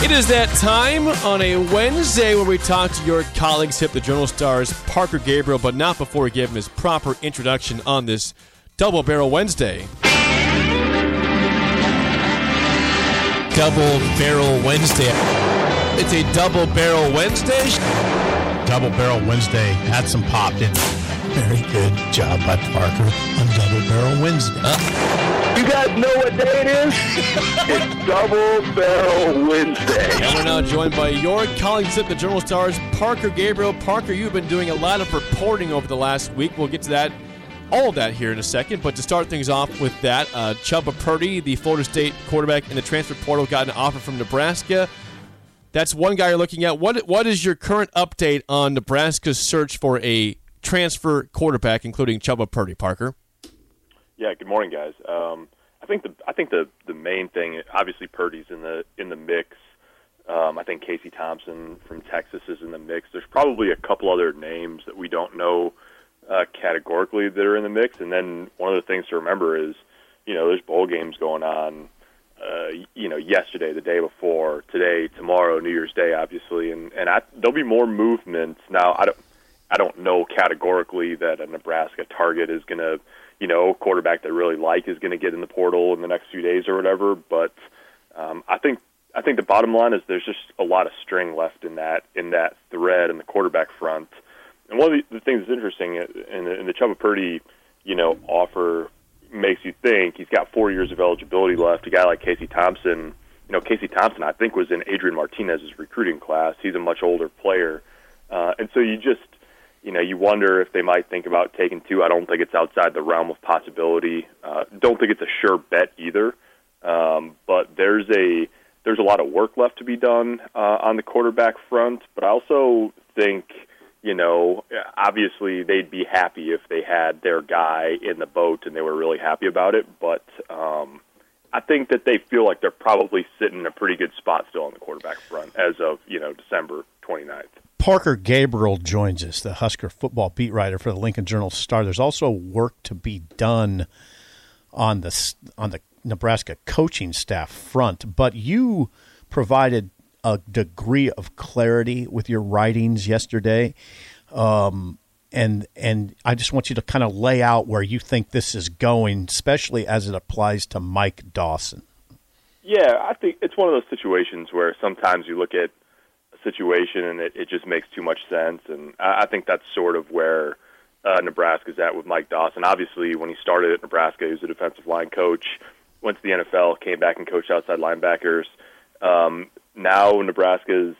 It is that time on a Wednesday where we talk to your colleagues, hip the Journal Stars, Parker Gabriel, but not before we give him his proper introduction on this Double Barrel Wednesday. Double Barrel Wednesday. It's a Double Barrel Wednesday. Double Barrel Wednesday had some pop in. Very good job by Parker on Double Barrel Wednesday. You guys know what day it is? it's Double Barrel Wednesday. And we're now joined by your colleagues at the Journal Stars, Parker Gabriel. Parker, you've been doing a lot of reporting over the last week. We'll get to that, all of that here in a second. But to start things off with that, uh, Chubba Purdy, the Florida State quarterback in the transfer portal, got an offer from Nebraska. That's one guy you're looking at. What What is your current update on Nebraska's search for a transfer quarterback, including Chubba Purdy, Parker? Yeah, good morning, guys. Um, I think the I think the the main thing, obviously, Purdy's in the in the mix. Um, I think Casey Thompson from Texas is in the mix. There's probably a couple other names that we don't know uh, categorically that are in the mix. And then one of the things to remember is, you know, there's bowl games going on. Uh, you know, yesterday, the day before, today, tomorrow, New Year's Day, obviously, and and I, there'll be more movement. Now, I don't I don't know categorically that a Nebraska target is going to, you know, quarterback they really like is going to get in the portal in the next few days or whatever. But um, I think I think the bottom line is there's just a lot of string left in that in that thread in the quarterback front. And one of the, the things that's interesting in the, in the Chubba Purdy, you know, offer makes you think he's got four years of eligibility left. A guy like Casey Thompson, you know, Casey Thompson, I think was in Adrian Martinez's recruiting class. He's a much older player, uh, and so you just you know, you wonder if they might think about taking two. I don't think it's outside the realm of possibility. Uh, don't think it's a sure bet either. Um, but there's a there's a lot of work left to be done uh, on the quarterback front. But I also think, you know, obviously they'd be happy if they had their guy in the boat and they were really happy about it. But um, I think that they feel like they're probably sitting in a pretty good spot still on the quarterback front as of you know December 29th. Parker Gabriel joins us, the Husker football beat writer for the Lincoln Journal Star. There's also work to be done on the on the Nebraska coaching staff front, but you provided a degree of clarity with your writings yesterday. Um, and and I just want you to kind of lay out where you think this is going, especially as it applies to Mike Dawson. Yeah, I think it's one of those situations where sometimes you look at a situation and it, it just makes too much sense, and I, I think that's sort of where uh, Nebraska's at with Mike Dawson. Obviously, when he started at Nebraska, he was a defensive line coach. Went to the NFL, came back and coached outside linebackers. Um, now Nebraska's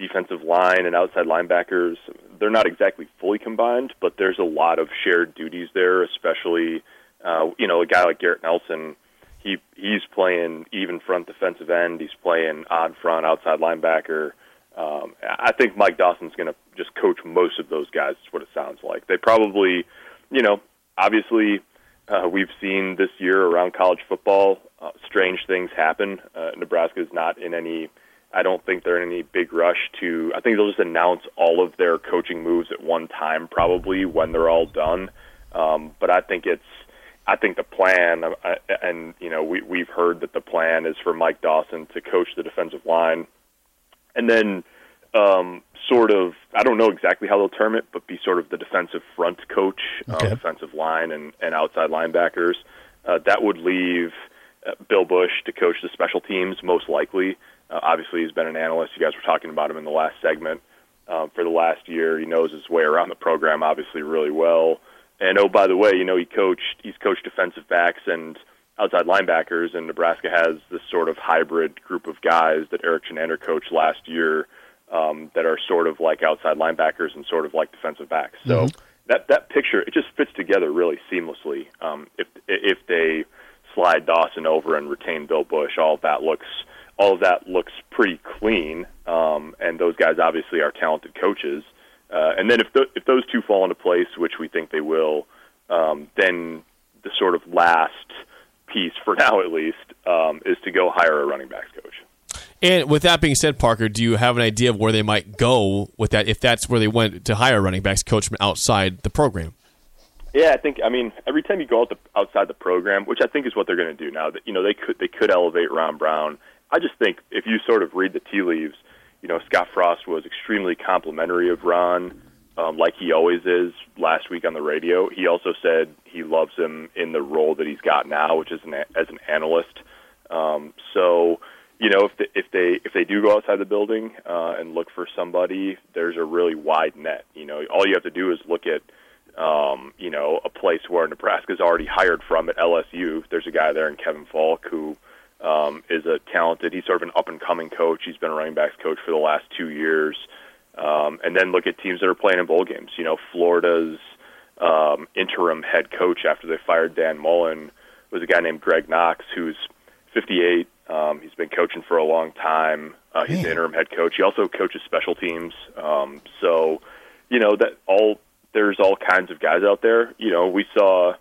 defensive line and outside linebackers, they're not exactly fully combined, but there's a lot of shared duties there, especially uh, you know, a guy like Garrett Nelson, he he's playing even front defensive end, he's playing odd front outside linebacker. Um, I think Mike Dawson's going to just coach most of those guys. Is what it sounds like. They probably, you know, obviously uh, we've seen this year around college football, uh, strange things happen. Uh, Nebraska is not in any. I don't think they're in any big rush to. I think they'll just announce all of their coaching moves at one time, probably when they're all done. Um, but I think it's. I think the plan, uh, and you know, we we've heard that the plan is for Mike Dawson to coach the defensive line, and then um, sort of. I don't know exactly how they'll term it, but be sort of the defensive front coach, Okay. uh, defensive line, and and outside linebackers. Uh, that would leave uh, Bill Bush to coach the special teams, most likely. Uh, obviously, he's been an analyst. You guys were talking about him in the last segment. Um, for the last year, he knows his way around the program, obviously, really well. And oh, by the way, you know he coached. He's coached defensive backs and outside linebackers, and Nebraska has this sort of hybrid group of guys that Erik Chinander coached last year um, that are sort of like outside linebackers and sort of like defensive backs. So that that picture it just fits together really seamlessly. Um, if if they slide Dawson over and retain Bill Bush, all that looks all of that looks pretty clean. Um, and those guys obviously are talented coaches. Uh, and then if th- if those two fall into place, which we think they will, um, then the sort of last piece, for now at least, um, is to go hire a running backs coach. And with that being said, Parker, do you have an idea of where they might go with that? If that's where they went to hire a running backs coach from outside the program. Yeah, I think. I mean, every time you go out the, outside the program, which I think is what they're going to do now, that you know they could they could elevate Ron Brown. I just think if you sort of read the tea leaves, you know Scott Frost was extremely complimentary of Ron, um, like he always is. Last week on the radio, he also said he loves him in the role that he's got now, which is an, as an analyst. Um, so you know, if they, if they if they do go outside the building uh, and look for somebody, there's a really wide net. You know, all you have to do is look at um, you know a place where Nebraska's already hired from at LSU. There's a guy there in Kevin Falk who um, is a talented. He's sort of an up and coming coach. He's been a running backs coach for the last two years. Um, and then look at teams that are playing in bowl games. You know, Florida's um, interim head coach after they fired Dan Mullen was a guy named Greg Knox, who's 58 um, he's been coaching for a long time. Uh, he's the interim head coach. He also coaches special teams. Um, so, you know that all there's all kinds of guys out there. You know, we saw,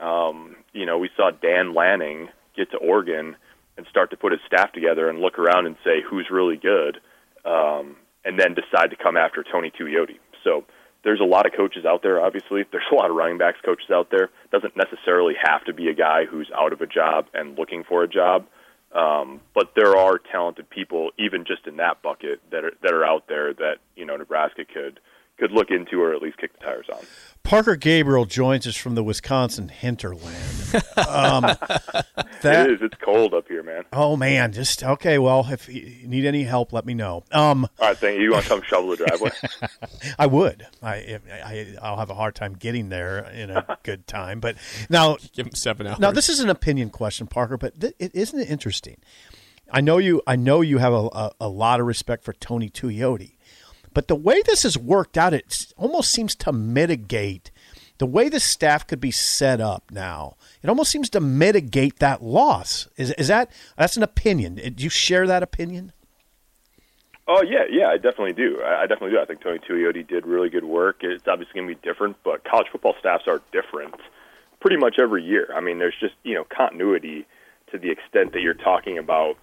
um, you know, we saw Dan Lanning get to Oregon and start to put his staff together and look around and say who's really good, um, and then decide to come after Tony Tuioti. So there's a lot of coaches out there. Obviously, there's a lot of running backs coaches out there. Doesn't necessarily have to be a guy who's out of a job and looking for a job. Um, but there are talented people, even just in that bucket, that are that are out there that you know Nebraska could could look into or at least kick the tires on. Parker Gabriel joins us from the Wisconsin hinterland. Um, that, it is. It's cold up here, man. Oh man, just okay. Well, if you need any help, let me know. Um, All right, thank you. You want to come shovel the driveway? I would. I, I I'll have a hard time getting there in a good time. But now, give him seven hours. Now, this is an opinion question, Parker. But th- it isn't it interesting. I know you. I know you have a, a, a lot of respect for Tony Tuioti. But the way this has worked out, it almost seems to mitigate the way the staff could be set up now. It almost seems to mitigate that loss. Is is that that's an opinion? Uh, do you share that opinion? Oh yeah, yeah, I definitely do. I definitely do. I think Tony Tuioti did really good work. It's obviously going to be different, but college football staffs are different pretty much every year. I mean, there's just you know continuity to the extent that you're talking about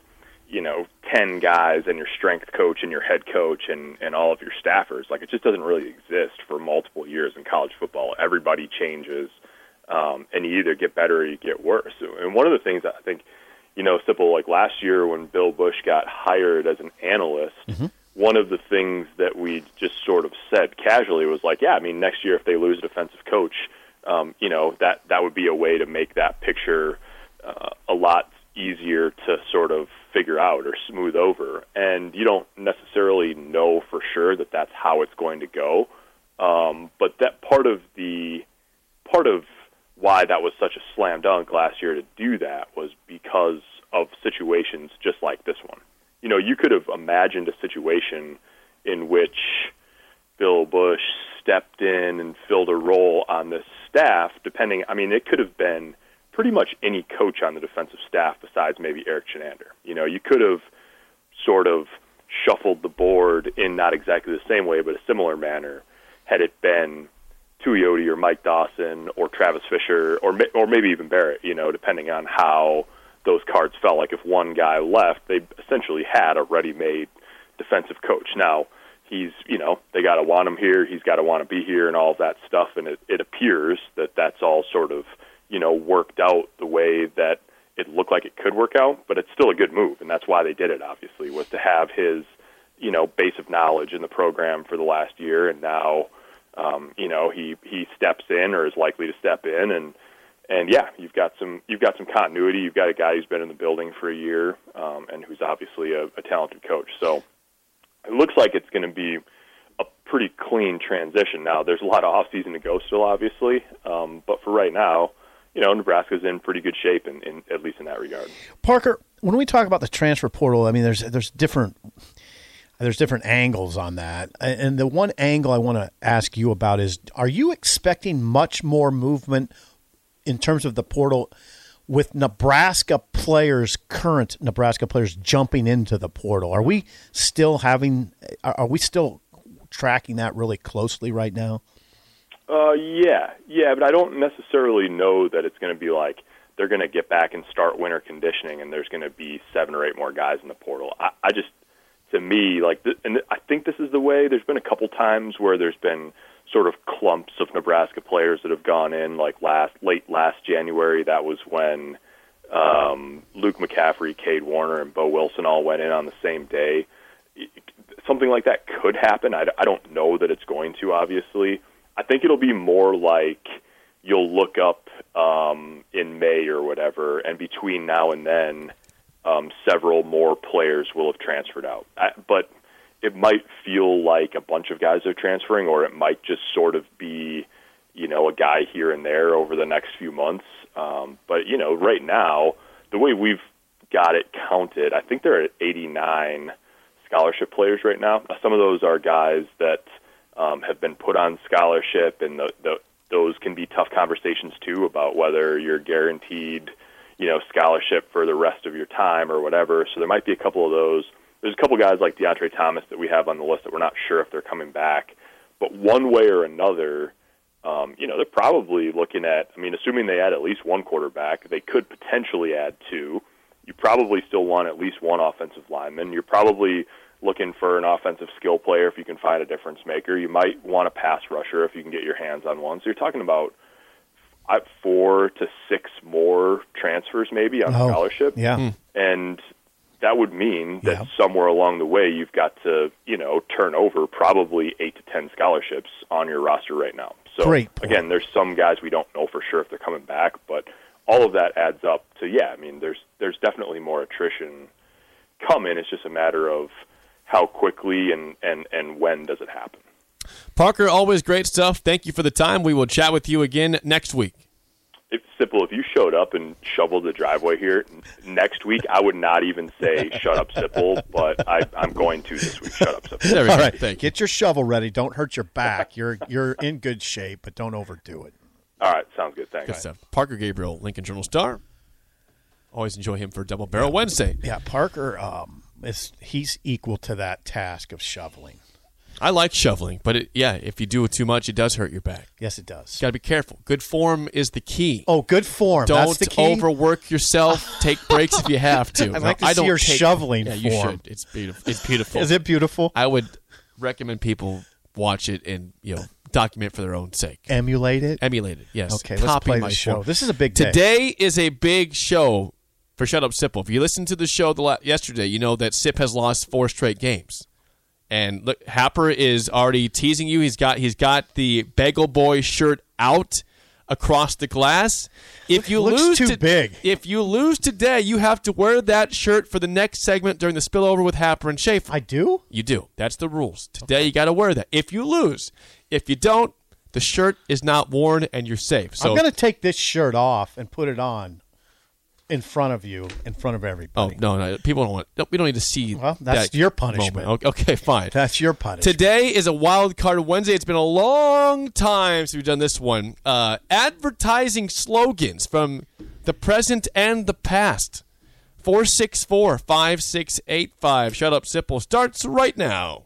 you know, 10 guys and your strength coach and your head coach and, and all of your staffers. Like, it just doesn't really exist for multiple years in college football. Everybody changes, um, and you either get better or you get worse. And one of the things that I think, you know, simple, like last year when Bill Bush got hired as an analyst, mm-hmm. one of the things that we just sort of said casually was like, yeah, I mean, next year if they lose a defensive coach, um, you know, that, that would be a way to make that picture uh, a lot easier to sort of figure out or smooth over. And you don't necessarily know for sure that that's how it's going to go. Um, but that part of the part of why that was such a slam dunk last year to do that was because of situations just like this one. You know, you could have imagined a situation in which Bill Bush stepped in and filled a role on this staff, depending, I mean, it could have been pretty much any coach on the defensive staff besides maybe Erik Chinander. You know, you could have sort of shuffled the board in not exactly the same way, but a similar manner had it been Tuioti or Mike Dawson or Travis Fisher or or maybe even Barrett. You know, depending on how those cards fell. Like if one guy left, they essentially had a ready-made defensive coach. Now he's you know they got to want him here, he's got to want to be here, and all of that stuff. And it, it appears that that's all sort of you know, worked out the way that it looked like it could work out, but it's still a good move, and that's why they did it. Obviously, was to have his, you know, base of knowledge in the program for the last year, and now, um, you know, he he steps in or is likely to step in, and and yeah, you've got some you've got some continuity. You've got a guy who's been in the building for a year, um, and who's obviously a, a talented coach. So it looks like it's going to be a pretty clean transition. Now, there's a lot of off season to go still, obviously, um, but for right now you know, Nebraska's in pretty good shape, in, in at least in that regard. Parker, when we talk about the transfer portal, I mean, there's there's different there's different angles on that, and the one angle I want to ask you about is: Are you expecting much more movement in terms of the portal? With Nebraska players, current Nebraska players jumping into the portal, are we still having? Are we still tracking that really closely right now? Uh, yeah, yeah, but I don't necessarily know that it's going to be like they're going to get back and start winter conditioning, and there's going to be seven or eight more guys in the portal. I, I just, to me, like, th- and I think this is the way. There's been a couple times where there's been sort of clumps of Nebraska players that have gone in, like last late last January. That was when um, Luke McCaffrey, Cade Warner, and Bo Wilson all went in on the same day. Something like that could happen. I, I don't know that it's going to, obviously. I think it'll be more like you'll look up um, in May or whatever, and between now and then, um, several more players will have transferred out. I, but it might feel like a bunch of guys are transferring, or it might just sort of be, you know, a guy here and there over the next few months. Um, but you know, right now, the way we've got it counted, I think there are 89 scholarship players right now. Some of those are guys that um, have been put on scholarship, and the, the, those can be tough conversations too about whether you're guaranteed, you know, scholarship for the rest of your time or whatever. So there might be a couple of those. There's a couple guys like Deontre Thomas that we have on the list that we're not sure if they're coming back, but one way or another, um, you know, they're probably looking at. I mean, assuming they add at least one quarterback, they could potentially add two. You probably still want at least one offensive lineman. You're probably looking for an offensive skill player if you can find a difference maker. You might want a pass rusher if you can get your hands on one. So you're talking about four to six more transfers maybe on Oh, scholarship. Yeah. Hmm. And that would mean that Yeah. somewhere along the way you've got to, you know, turn over probably eight to ten scholarships on your roster right now. So again, there's some guys we don't know for sure if they're coming back, but all of that adds up to yeah, I mean there's there's definitely more attrition coming. It's just a matter of how quickly and, and, and when does it happen. Parker, always great stuff. Thank you for the time. We will chat with you again next week. It's simple. If you showed up and shoveled the driveway here next week, I would not even say "shut up, Sipple," but I, I'm going to this week. Shut up, Sipple. There we All Thank you. get your shovel ready. Don't hurt your back. You're you're in good shape, but don't overdo it. All right, sounds good. Thanks. Good stuff. Parker Gabriel, Lincoln Journal Star. Always enjoy him for Double Barrel Wednesday. Yeah, Parker um, is he's equal to that task of shoveling. I like shoveling, but it, yeah, if you do it too much, it does hurt your back. Yes, it does. Got to be careful. Good form is the key. Oh, good form. don't That's the key. overwork yourself. Take breaks if you have to. I'd like to I see your take- shoveling Yeah, you form. should. It's beautiful. It's beautiful. Is it beautiful? I would recommend people watch it and you know document for their own sake. Emulate it. Emulate it. Yes. Okay, let's Copy play my the show. form. This is a big day. Today is a big show for Shut Up Sipple. If you listened to the show the la- yesterday, you know that Sip has lost four straight games. And look, Happer is already teasing you. He's got he's got the Bagel Boy shirt out across the glass. If you looks lose too to- big. if you lose today, you have to wear that shirt for the next segment during the spillover with Happer and Schaefer. I do. You do. That's the rules. Today you got to wear that. If you lose, if you don't, the shirt is not worn and you're safe. So I'm going to take this shirt off and put it on in front of you, in front of everybody. Oh no, no! People don't want. No, we don't need to see. Well, that's that your punishment. moment. Okay, fine. That's your punishment. Today is a wild card Wednesday. It's been a long time since we've done this one. Uh, advertising slogans from the present and the past. 464 5685. Shut up, Sipple starts right now.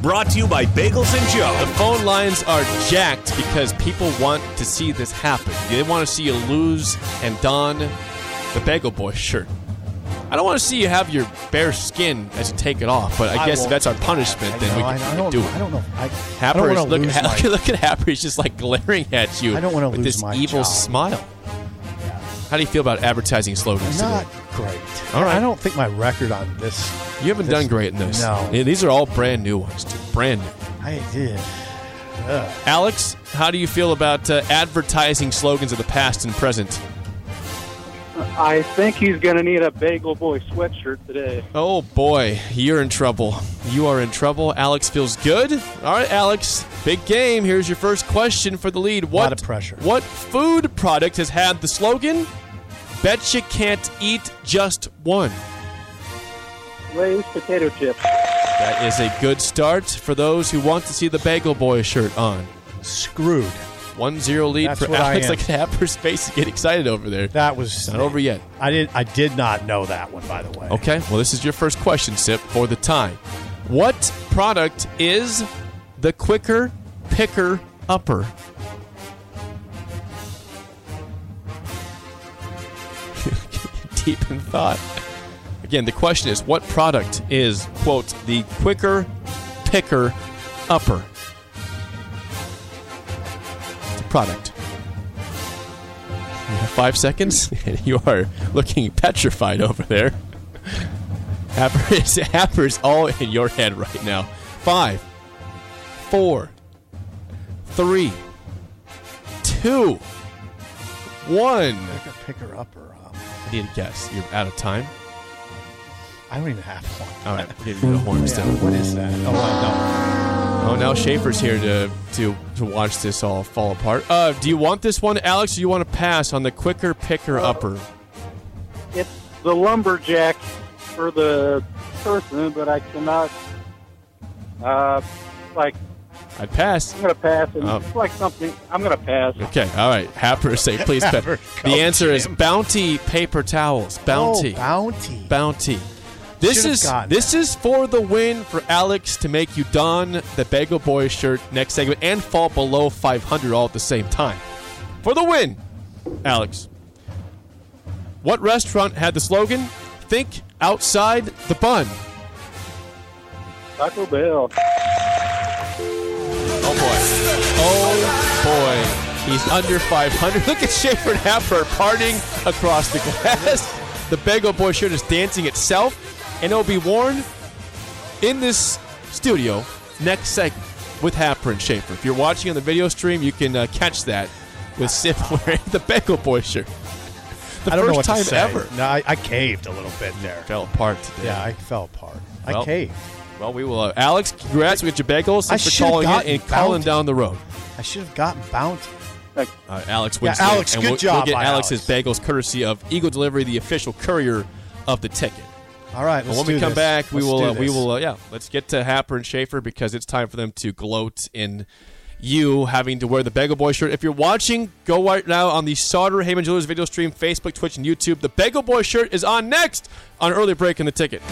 Brought to you by Bagels and Joe. The phone lines are jacked because people want to see this happen. They want to see you lose and don the Bagel Boy shirt. I don't want to see you have your bare skin as you take it off, but I, I guess if that's our do that. punishment, I then we can, I, I we don't, can do it. I don't know. I, I Happer don't is want to look, lose look, my. look at Happer. He's just like glaring at you. I don't wanna with lose this my evil job. smile. How do you feel about advertising slogans Not today? great. All right. I don't think my record on this. You haven't this- done great in this. No. Yeah, these are all brand new ones, too. Brand new. I did. Alex, how do you feel about uh, advertising slogans of the past and present? I think he's going to need a Bagel Boy sweatshirt today. Oh boy, you're in trouble. You are in trouble. Alex feels good. All right, Alex, big game. Here's your first question for the lead. What of pressure. What food product has had the slogan "Bet you can't eat just one"? Lay's potato chips. That is a good start for those who want to see the Bagel Boy shirt on. Screwed. 1-0 lead That's for what I Alex. am. Look at Happer's face get excited over there. That was It's not over yet. I did. I did not know that one, by the way. Okay, well, this is your first question, Sip, for the tie. What product is the quicker picker upper? Deep in thought. Again, the question is what product is, quote, the quicker picker upper? A product. Five seconds, and you are looking petrified over there. Happer is, all in your head right now. Five, four, three, two, one. I could pick her up or um, I need a guess. You're out of time. I don't even have one. All right, we're you the horn Yeah, still. what is that? Oh, I Oh, now Schaefer's here to to to watch this all fall apart. Uh, do you want this one, Alex? Or do you want to pass on the quicker picker upper? It's the lumberjack for the person, but I cannot. Uh, like I'd pass. I'm gonna pass, and Oh. it's like something. I'm gonna pass. Okay, all right. Happer, say please. pass. Happer, the answer is Bounty paper towels. Bounty. Oh, bounty. Bounty. This Should've is gotten this is for the win for Alex to make you don the Bagel Boy shirt next segment and fall below 500 all at the same time. For the win, Alex. What restaurant had the slogan "Think outside the bun"? Taco Bell. Oh boy. Oh boy. He's under 500. Look at Schaefer and Happer partying across the glass. The Bagel Boy shirt is dancing itself, and it'll be worn in this studio next segment with Happer and Schaefer. If you're watching on the video stream, you can uh, catch that with Sip wearing the Bagel Boy shirt. The I don't first know what time to say. ever. No, I, I caved a little bit there. Fell apart today. Yeah, I fell apart. Well, I caved. Well, we will. Uh, Alex, congrats. We got your bagels. I Thanks for calling in gotten and calling Bounty. down the road. I should have gotten bounty. Uh, Alex Yeah, wins. Alex, and good we'll, job We'll get by Alex's bagels courtesy of Eagle Delivery, the official courier of the ticket. All right, let's when we come this. back, we Let's will. Uh, we will. Uh, yeah, let's get to Happer and Schaefer because it's time for them to gloat in you having to wear the Bagel Boy shirt. If you're watching, go right now on the Sartor Hamann Jewelers video stream, Facebook, Twitch, and YouTube. The Bagel Boy shirt is on next on early break in the ticket.